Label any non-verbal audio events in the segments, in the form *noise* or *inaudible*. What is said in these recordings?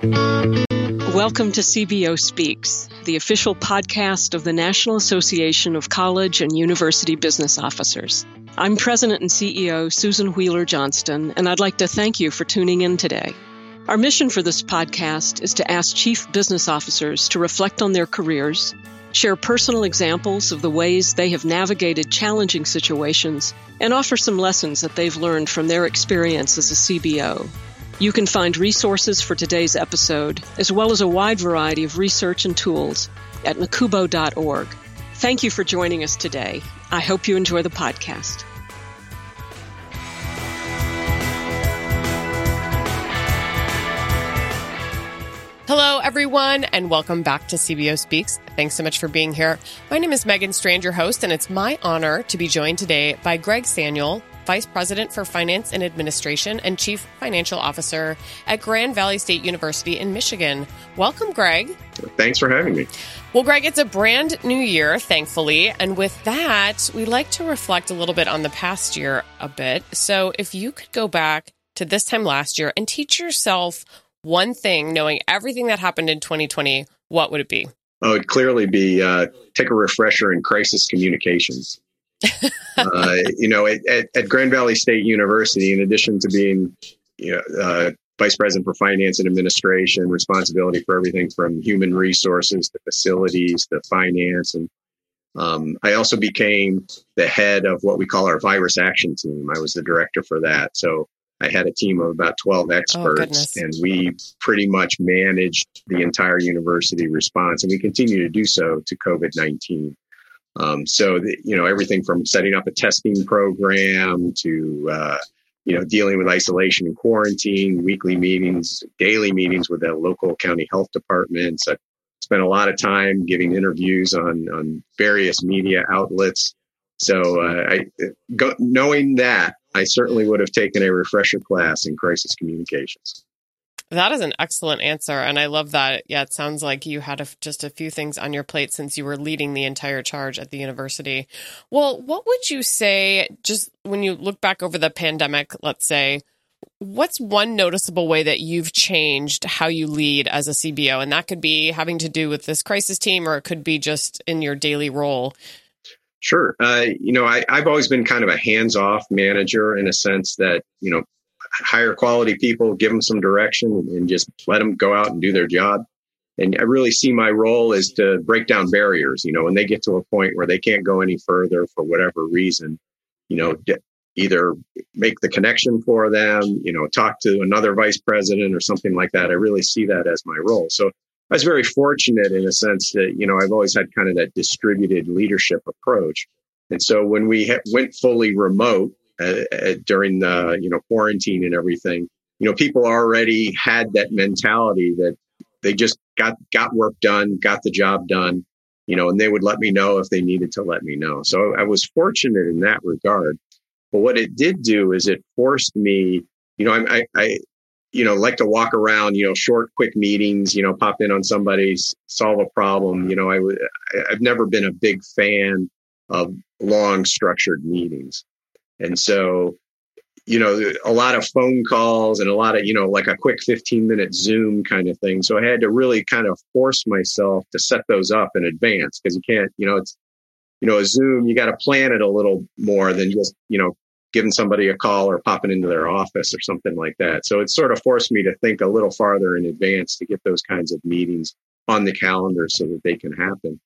Welcome to CBO Speaks, the official podcast of the National Association of College and University Business Officers. I'm President and CEO Susan Whealler Johnston, and I'd like to thank you for tuning in today. Our mission for this podcast is to ask chief business officers to reflect on their careers, share personal examples of the ways they have navigated challenging situations, and offer some lessons that they've learned from their experience as a CBO. You can find resources for today's episode, as well as a wide variety of research and tools at nacubo.org. Thank you for joining us today. I hope you enjoy the podcast. Hello, everyone, and welcome back to CBO Speaks. Thanks so much for being here. My name is Megan Strand, your host, and it's my honor to be joined today by Greg Sanial, Vice President for Finance and Administration and Chief Financial Officer at Grand Valley State University in Michigan. Welcome, Greg. Thanks for having me. Well, Greg, it's a brand new year, thankfully. And with that, we like to reflect a little bit on the past year a bit. So if you could go back to this time last year and teach yourself one thing, knowing everything that happened in 2020, what would it be? Oh, it'd clearly be uh, take a refresher in crisis communications. Uh, you know, at, at, Grand Valley State University, in addition to being, you know, uh, vice president for finance and administration, responsibility for everything from human resources to facilities to finance, and um, I also became the head of what we call our virus action team. I was the director for that, so I had a team of about 12 experts, oh, and we pretty much managed the entire university response, and we continue to do so to COVID 19. Um, so, the, you know, everything from setting up a testing program to, uh, you know, dealing with isolation and quarantine, weekly meetings, daily meetings with the local county health departments. I spent a lot of time giving interviews on, on various media outlets. So, uh, I, go, knowing that, I certainly would have taken a refresher class in crisis communications. That is an excellent answer. And I love that. Yeah, it sounds like you had a, just a few things on your plate since you were leading the entire charge at the university. Well, what would you say, just when you look back over the pandemic, let's say, what's one noticeable way that you've changed how you lead as a CBO? And that could be having to do with this crisis team, or it could be just in your daily role. Sure. Uh, you know, I, I've always been kind of a hands off manager in a sense that, you know, hire quality people, give them some direction, and just let them go out and do their job. And I really see my role is to break down barriers. You know, when they get to a point where they can't go any further for whatever reason, you know, either make the connection for them, you know, talk to another vice president or something like that. I really see that as my role. So I was very fortunate in a sense that, you know, I've always had kind of that distributed leadership approach. And so when we ha- went fully remote, uh, during the you know quarantine and everything. You know, people already had that mentality that they just got got work done, got the job done, you know, and they would let me know if they needed to let me know. So I was fortunate in that regard. But what it did do is it forced me, you know, I, I, I you know, like to walk around, you know, short, quick meetings, you know, pop in on somebody's solve a problem. You know, I would, I've never been a big fan of long structured meetings. And so, you know, a lot of phone calls and a lot of, you know, like a quick 15 minute Zoom kind of thing. So I had to really kind of force myself to set those up in advance because you can't, you know, it's, you know, a Zoom, you got to plan it a little more than just, you know, giving somebody a call or popping into their office or something like that. So it sort of forced me to think a little farther in advance to get those kinds of meetings on the calendar so that they can happen.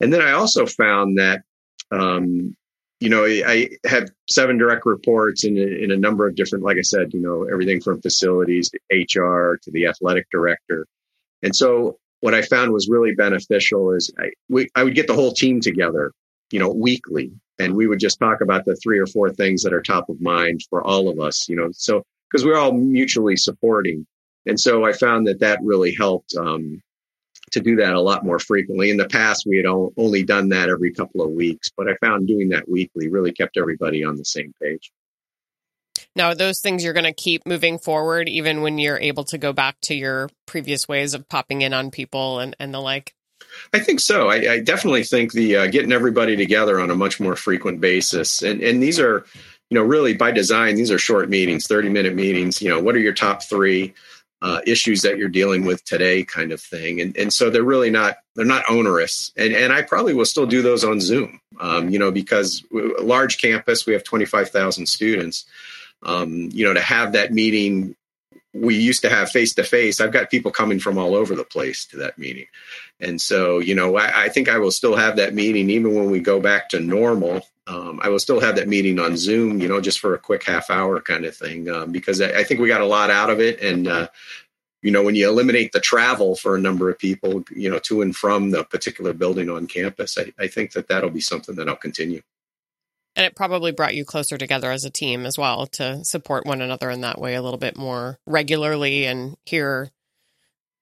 And then I also found that um, you know, I have seven direct reports in a, in a number of different, like I said, you know, everything from facilities to HR to the athletic director. And so what I found was really beneficial is I, we, I would get the whole team together, you know, weekly, and we would just talk about the three or four things that are top of mind for all of us, you know, so because we're all mutually supporting. And so I found that that really helped um, to do that a lot more frequently. In the past, we had only done that every couple of weeks, but I found doing that weekly really kept everybody on the same page. Now, those things you're going to keep moving forward, even when you're able to go back to your previous ways of popping in on people and, and the like? I think so. I, I definitely think the uh, getting everybody together on a much more frequent basis, and and these are, you know, really by design, these are short meetings, thirty minute meetings. You know, what are your top three? Uh, issues that you're dealing with today kind of thing. And and so they're really not they're not onerous. And and i probably will still do those on zoom um, you know because large campus we have 25000 students. Um, you know to have that meeting we used to have face to face i've got people coming from all over the place to that meeting and so you know I, I, think i will still have that meeting even when we go back to normal um, I will still have that meeting on Zoom, you know, just for a quick half hour kind of thing, um, because I, I, think we got a lot out of it. And, uh, you know, when you eliminate the travel for a number of people, you know, to and from the particular building on campus, I, I think that that'll be something that I'll continue. And it probably brought you closer together as a team as well to support one another in that way a little bit more regularly and hear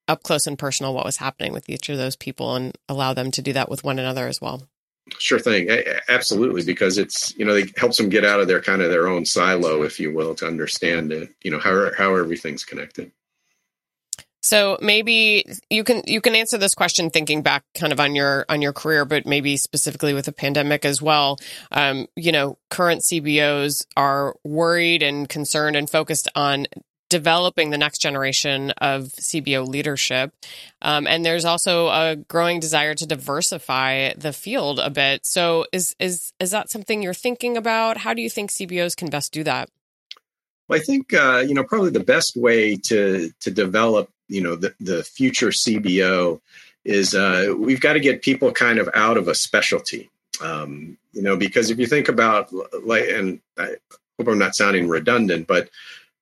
up close and personal what was happening with each of those people and allow them to do that with one another as well. Sure thing. Absolutely. Because it's, you know, it helps them get out of their kind of their own silo, if you will, to understand it, you know, how, how everything's connected. So maybe you can you can answer this question thinking back kind of on your on your career, but maybe specifically with the pandemic as well. Um, you know, current CBOs are worried and concerned and focused on developing the next generation of CBO leadership. Um, and there's also a growing desire to diversify the field a bit. So is is is that something you're thinking about? How do you think CBOs can best do that? Well, I think uh, you know probably the best way to to develop you know the the future CBO is uh, we've got to get people kind of out of a specialty. Um, you know, because if you think about like, and I hope I'm not sounding redundant, but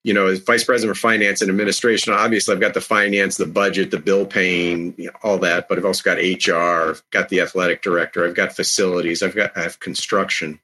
you know, as vice president for finance and administration, obviously I've got the finance, the budget, the bill paying, you know, all that, but I've also got HR, got the athletic director, I've got facilities, I've got I have construction.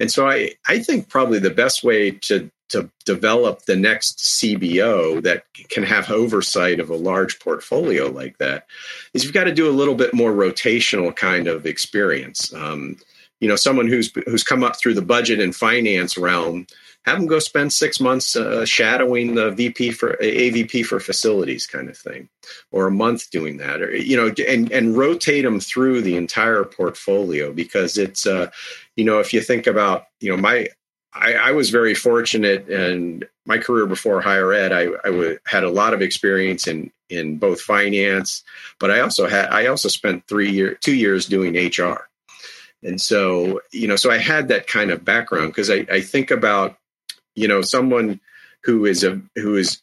And so I, I think probably the best way to to develop the next CBO that can have oversight of a large portfolio like that is you've got to do a little bit more rotational kind of experience. Um, you know, someone who's who's come up through the budget and finance realm have them go spend six months uh, shadowing the VP for AVP for facilities kind of thing, or a month doing that, or you know, and and rotate them through the entire portfolio because it's, uh, you know, if you think about, you know, my I, I was very fortunate in my career before higher ed. I, I w- had a lot of experience in in both finance, but I also had I also spent three year two years doing HR. And so, you know, so I had that kind of background because I, I think about you know someone who is a who is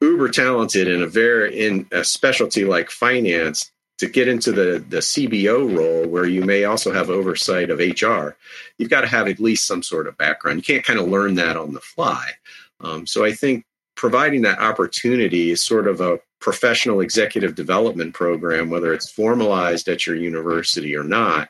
uber talented in a very in a specialty like finance to get into the the CBO role where you may also have oversight of HR, you've got to have at least some sort of background. You can't kind of learn that on the fly. Um, so I think providing that opportunity is sort of a professional executive development program, whether it's formalized at your university or not,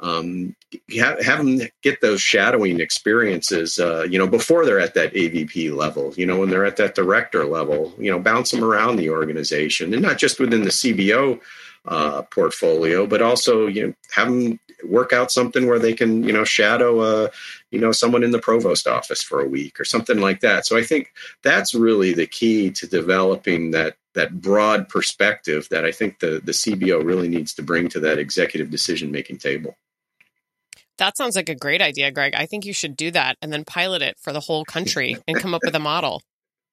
um, have, have, them get those shadowing experiences, uh, you know, before they're at that AVP level, you know, when they're at that director level, you know, bounce them around the organization and not just within the CBO uh, portfolio, but also, you know, have them work out something where they can, you know, shadow, uh, you know, someone in the provost office for a week or something like that. So I think that's really the key to developing that that broad perspective that I think the the CBO really needs to bring to that executive decision making table. That sounds like a great idea, Greg. I think you should do that and then pilot it for the whole country *laughs* and come up with a model.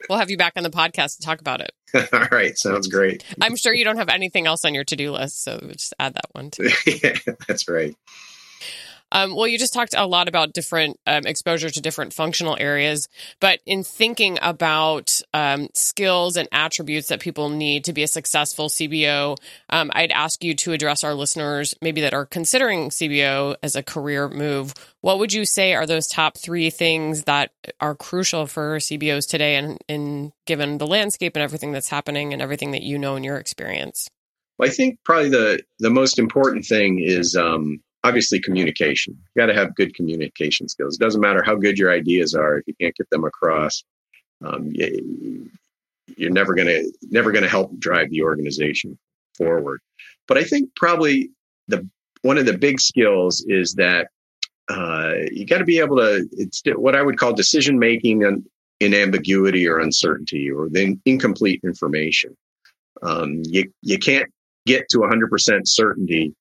We'll have you back on the podcast to talk about it. *laughs* All right, sounds great. I'm sure you don't have anything else on your to do list, so just add that one too. *laughs* yeah, that's right. Um, well, you just talked a lot about different um, exposure to different functional areas, but in thinking about um, skills and attributes that people need to be a successful CBO, um, I'd ask you to address our listeners maybe that are considering CBO as a career move. What would you say are those top three things that are crucial for CBOs today, and, and given the landscape and everything that's happening and everything that you know in your experience? Well, I think probably the the most important thing is um, obviously communication. You got to have good communication skills. It doesn't matter how good your ideas are if you can't get them across. Um, you're never gonna never gonna help drive the organization forward. But I think probably the one of the big skills is that uh, you got to be able to. It's what I would call decision making in, in ambiguity or uncertainty or the incomplete information. Um, you you can't get to 100% certainty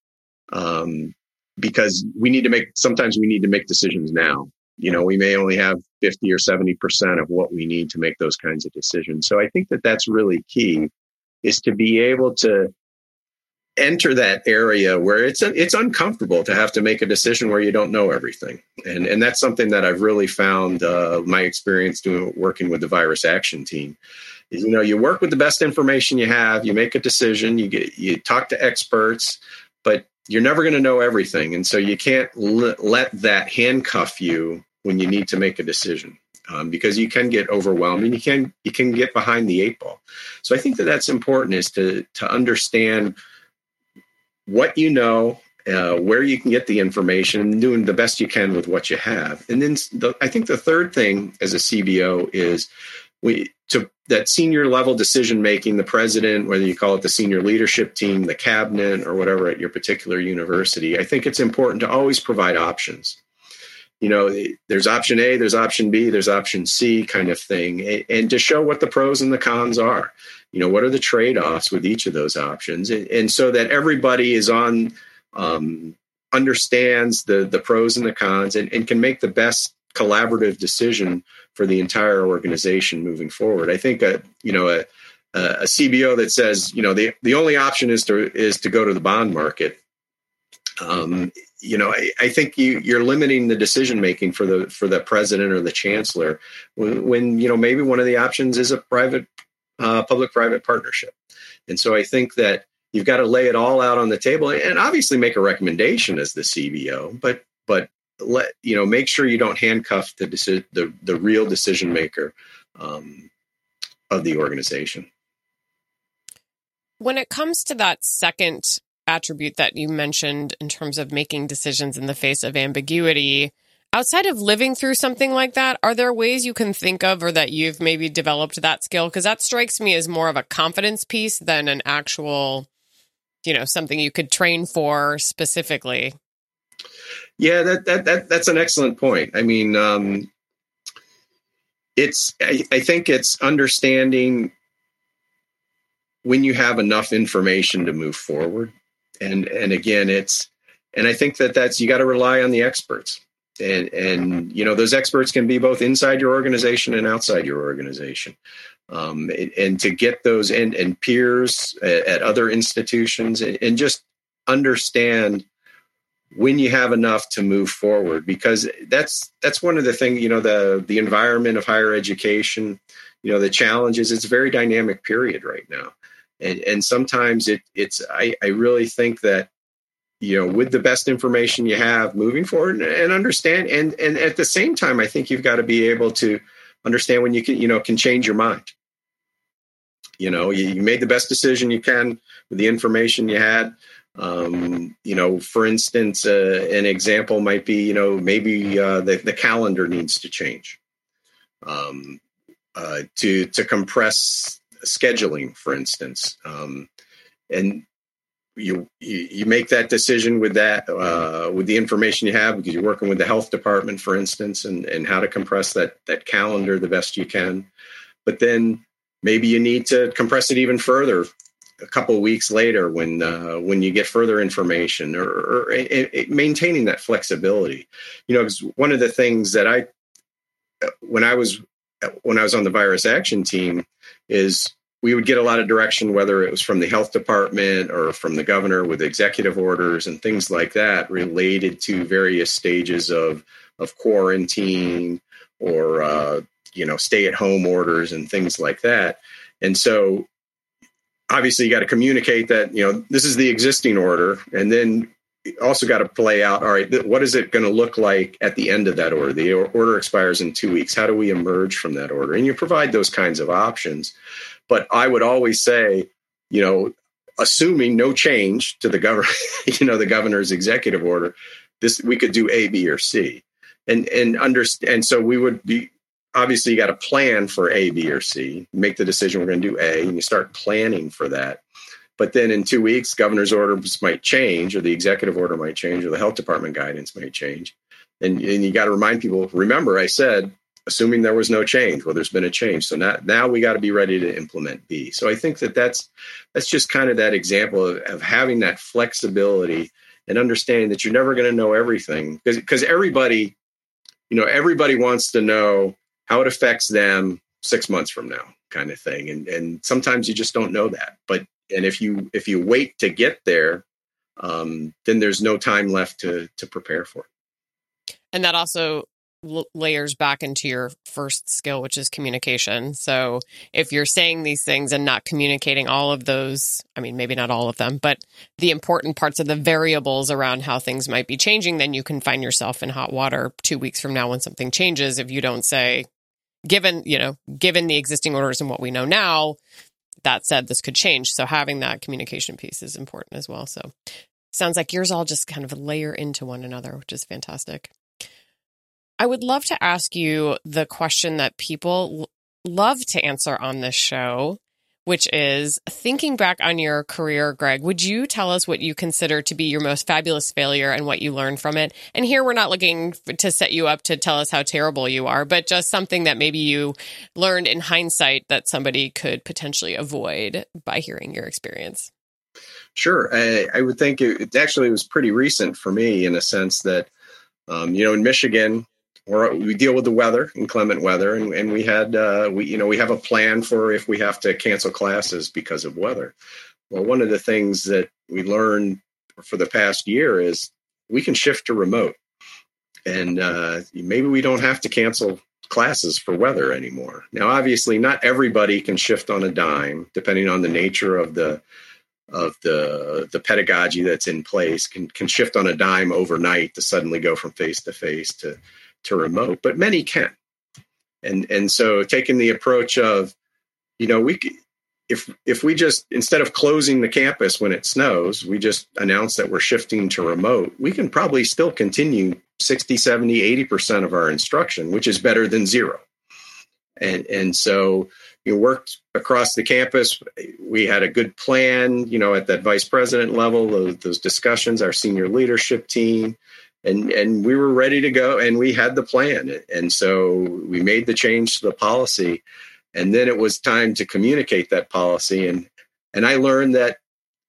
um, because we need to make sometimes we need to make decisions now you know we may only have 50 or 70% of what we need to make those kinds of decisions. So I think that that's really key is to be able to enter that area where it's it's uncomfortable to have to make a decision where you don't know everything and and that's something that i've really found uh, my experience doing working with the virus action team is you know you work with the best information you have you make a decision you get you talk to experts but you're never going to know everything and so you can't l- let that handcuff you when you need to make a decision um, because you can get overwhelmed and you can you can get behind the eight ball so i think that that's important is to to understand what you know, uh, where you can get the information, and doing the best you can with what you have. And then the, I think the third thing as a CBO is we to that senior level decision making, the president, whether you call it the senior leadership team, the cabinet, or whatever at your particular university. I think it's important to always provide options. You know, there's option A, there's option B, there's option C kind of thing, and to show what the pros and the cons are you know what are the trade-offs with each of those options and, and so that everybody is on um, understands the the pros and the cons and, and can make the best collaborative decision for the entire organization moving forward i think a you know a, a cbo that says you know the the only option is to is to go to the bond market um, you know, I, I, think you, you're limiting the decision making for the for the president or the chancellor when, when, you know maybe one of the options is a private uh, public private partnership. And so I think that you've got to lay it all out on the table and obviously make a recommendation as the CBO, but but let you know make sure you don't handcuff the deci- the the real decision maker um, of the organization. When it comes to that second attribute that you mentioned in terms of making decisions in the face of ambiguity, Outside of living through something like that, are there ways you can think of or that you've maybe developed that skill? Because that strikes me as more of a confidence piece than an actual, you know, something you could train for specifically. Yeah, that that, that that's an excellent point. I mean, um, it's I, I think it's understanding when you have enough information to move forward, and and again, it's and I think that that's you got to rely on the experts. And and you know those experts can be both inside your organization and outside your organization. Um, and, and, to get those and, and peers at, at other institutions and, and, just understand when you have enough to move forward because that's that's one of the things you know the the environment of higher education you know the challenges it's a very dynamic period right now. And and sometimes it it's i i really think that you know with the best information you have moving forward and, understand and and at the same time i think you've got to be able to understand when you can you know can change your mind. You know you, you made the best decision you can with the information you had um, you know for instance uh, an example might be you know maybe uh, the, the calendar needs to change um, uh, to to compress scheduling for instance um, and you you make that decision with that uh, with the information you have because you're working with the health department, for instance, and and how to compress that that calendar the best you can. But then maybe you need to compress it even further a couple of weeks later when uh, when you get further information or, or it, it, maintaining that flexibility. You know, one of the things that I when I was when I was on the virus action team is we would get a lot of direction, whether it was from the health department or from the governor with executive orders and things like that related to various stages of, of quarantine or, uh, you know, stay at home orders and things like that. And so obviously you got to communicate that, you know, this is the existing order. And then also got to play out all right what is it going to look like at the end of that order the order expires in two weeks how do we emerge from that order and you provide those kinds of options but I would always say, you know, assuming no change to the governor, *laughs* you know, the governor's executive order, this we could do A, B, or C, and and understand. And so we would be obviously you got to plan for A, B, or C. Make the decision we're going to do A, and you start planning for that. But then in two weeks, governor's orders might change, or the executive order might change, or the health department guidance might change. And, and you got to remind people remember, I said assuming there was no change well there's been a change so now now we got to be ready to implement b so i think that that's that's just kind of that example of, of having that flexibility and understanding that you're never going to know everything because because everybody you know, everybody wants to know how it affects them six months from now, kind of thing. And and sometimes you just don't know that. But and if you if you wait to get there, um, then there's no time left to to prepare for it. And that also layers back into your first skill, which is communication. So if you're saying these things and not communicating all of those, I mean, maybe not all of them, but the important parts of the variables around how things might be changing, then you can find yourself in hot water two weeks from now when something changes. If you don't say, given, you know, given the existing orders and what we know now, that said, this could change. So having that communication piece is important as well. So sounds like yours all just kind of layer into one another, which is fantastic. I would love to ask you the question that people love to answer on this show, which is thinking back on your career, Greg, would you tell us what you consider to be your most fabulous failure and what you learned from it? And here we're not looking to set you up to tell us how terrible you are, but just something that maybe you learned in hindsight that somebody could potentially avoid by hearing your experience. Sure. I, I would think it, it, actually was pretty recent for me in a sense that, um, you know, in Michigan, or we deal with the weather, inclement weather, and, and we had uh, we you know we have a plan for if we have to cancel classes because of weather. Well, one of the things that we learned for the past year is we can shift to remote, and uh, maybe we don't have to cancel classes for weather anymore. Now, obviously, not everybody can shift on a dime, depending on the nature of the of the the pedagogy that's in place can can shift on a dime overnight to suddenly go from face to face to to remote, but many can. And and so taking the approach of, you know, we if if we just instead of closing the campus when it snows, we just announce that we're shifting to remote, we can probably still continue 60, 70, 80% of our instruction, which is better than zero. And and so you worked across the campus. We had a good plan, you know, at that vice president level, those, those discussions, our senior leadership team, and and we were ready to go and we had the plan. And so we made the change to the policy and then it was time to communicate that policy. And and i learned that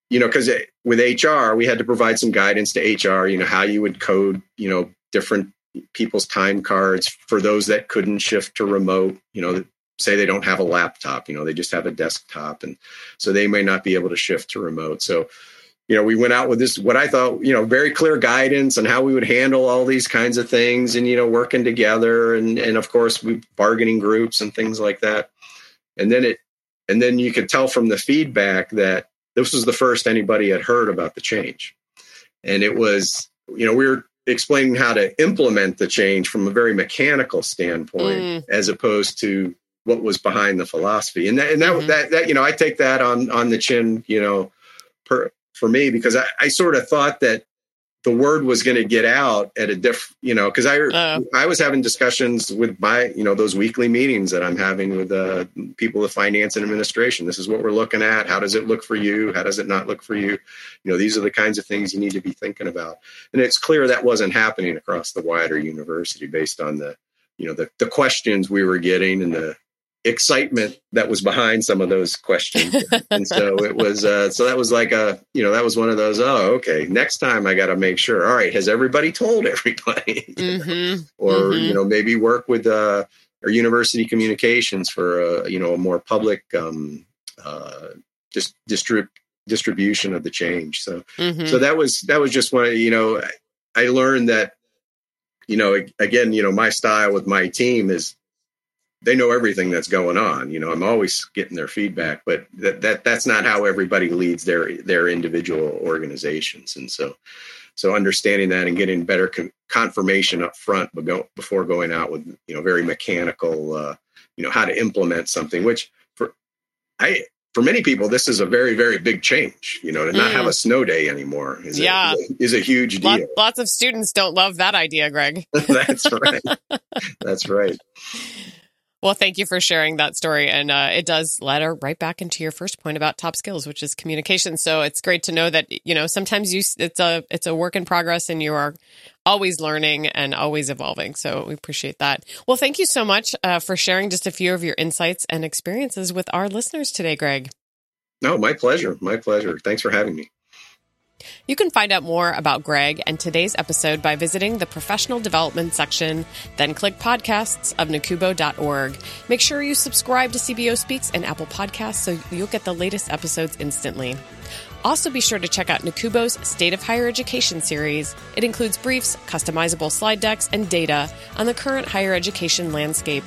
you know because with hr we had to provide some guidance to hr you know how you would code you know different people's time cards for those that couldn't shift to remote you know say they don't have a laptop you know they just have a desktop. And so they may not be able to shift to remote. So you know, we went out with this, what I thought, you know, very clear guidance on how we would handle all these kinds of things and, you know, working together and, and of course we bargaining groups and things like that. And then it, and then you could tell from the feedback that this was the first anybody had heard about the change. And it was, you know, we were explaining how to implement the change from a very mechanical standpoint mm. as opposed to what was behind the philosophy. And that, and that, mm-hmm. that, that, you know, I take that on, on the chin, you know, per, for me because I, I sort of thought that the word was going to get out at a diff, you know, because I uh, I was having discussions with my, you know, those weekly meetings that I'm having with uh, people of finance and administration. This is what we're looking at. How does it look for you? How does it not look for you? You know, these are the kinds of things you need to be thinking about. And it's clear that wasn't happening across the wider university based on the, you know, the the questions we were getting and the excitement that was behind some of those questions and so it was uh, so that was like a you know that was one of those oh okay next time i got to make sure all right has everybody told everybody *laughs* mm-hmm. or mm-hmm. you know maybe work with uh or university communications for a you know a more public um uh just distrib- distribution of the change so mm-hmm. so that was that was just one you know i learned that you know again you know my style with my team is they know everything that's going on. You know, I'm always getting their feedback, but that, that that's not how everybody leads their their individual organizations. And so, so understanding that and getting better con- confirmation up front, but go, before going out with you know very mechanical, uh, you know how to implement something. Which for I for many people, this is a very very big change. You know, to not mm. have a snow day anymore is yeah. a, is a huge deal. Lots, lots of students don't love that idea, Greg. *laughs* that's right. that's right. *laughs* Well, thank you for sharing that story. And uh, it does ladder right back into your first point about top skills, which is communication. So it's great to know that, you know, sometimes you, it's a, it's a work in progress and you are always learning and always evolving. So we appreciate that. Well, thank you so much uh, for sharing just a few of your insights and experiences with our listeners today, Greg. No, my pleasure. My pleasure. Thanks for having me. You can find out more about Greg and today's episode by visiting the professional development section, then click podcasts of nacubo.org. Make sure you subscribe to CBO Speaks and Apple Podcasts so you'll get the latest episodes instantly. Also, be sure to check out Nacubo's State of Higher Education series. It includes briefs, customizable slide decks, and data on the current higher education landscape.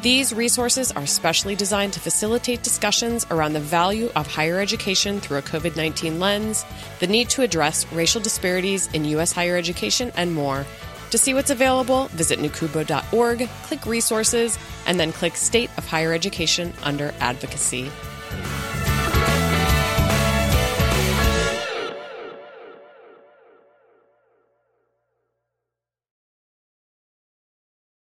These resources are specially designed to facilitate discussions around the value of higher education through a COVID 19 lens, the need to address racial disparities in U.S. higher education, and more. To see what's available, visit nacubo.org, click resources, and then click State of Higher Education under Advocacy.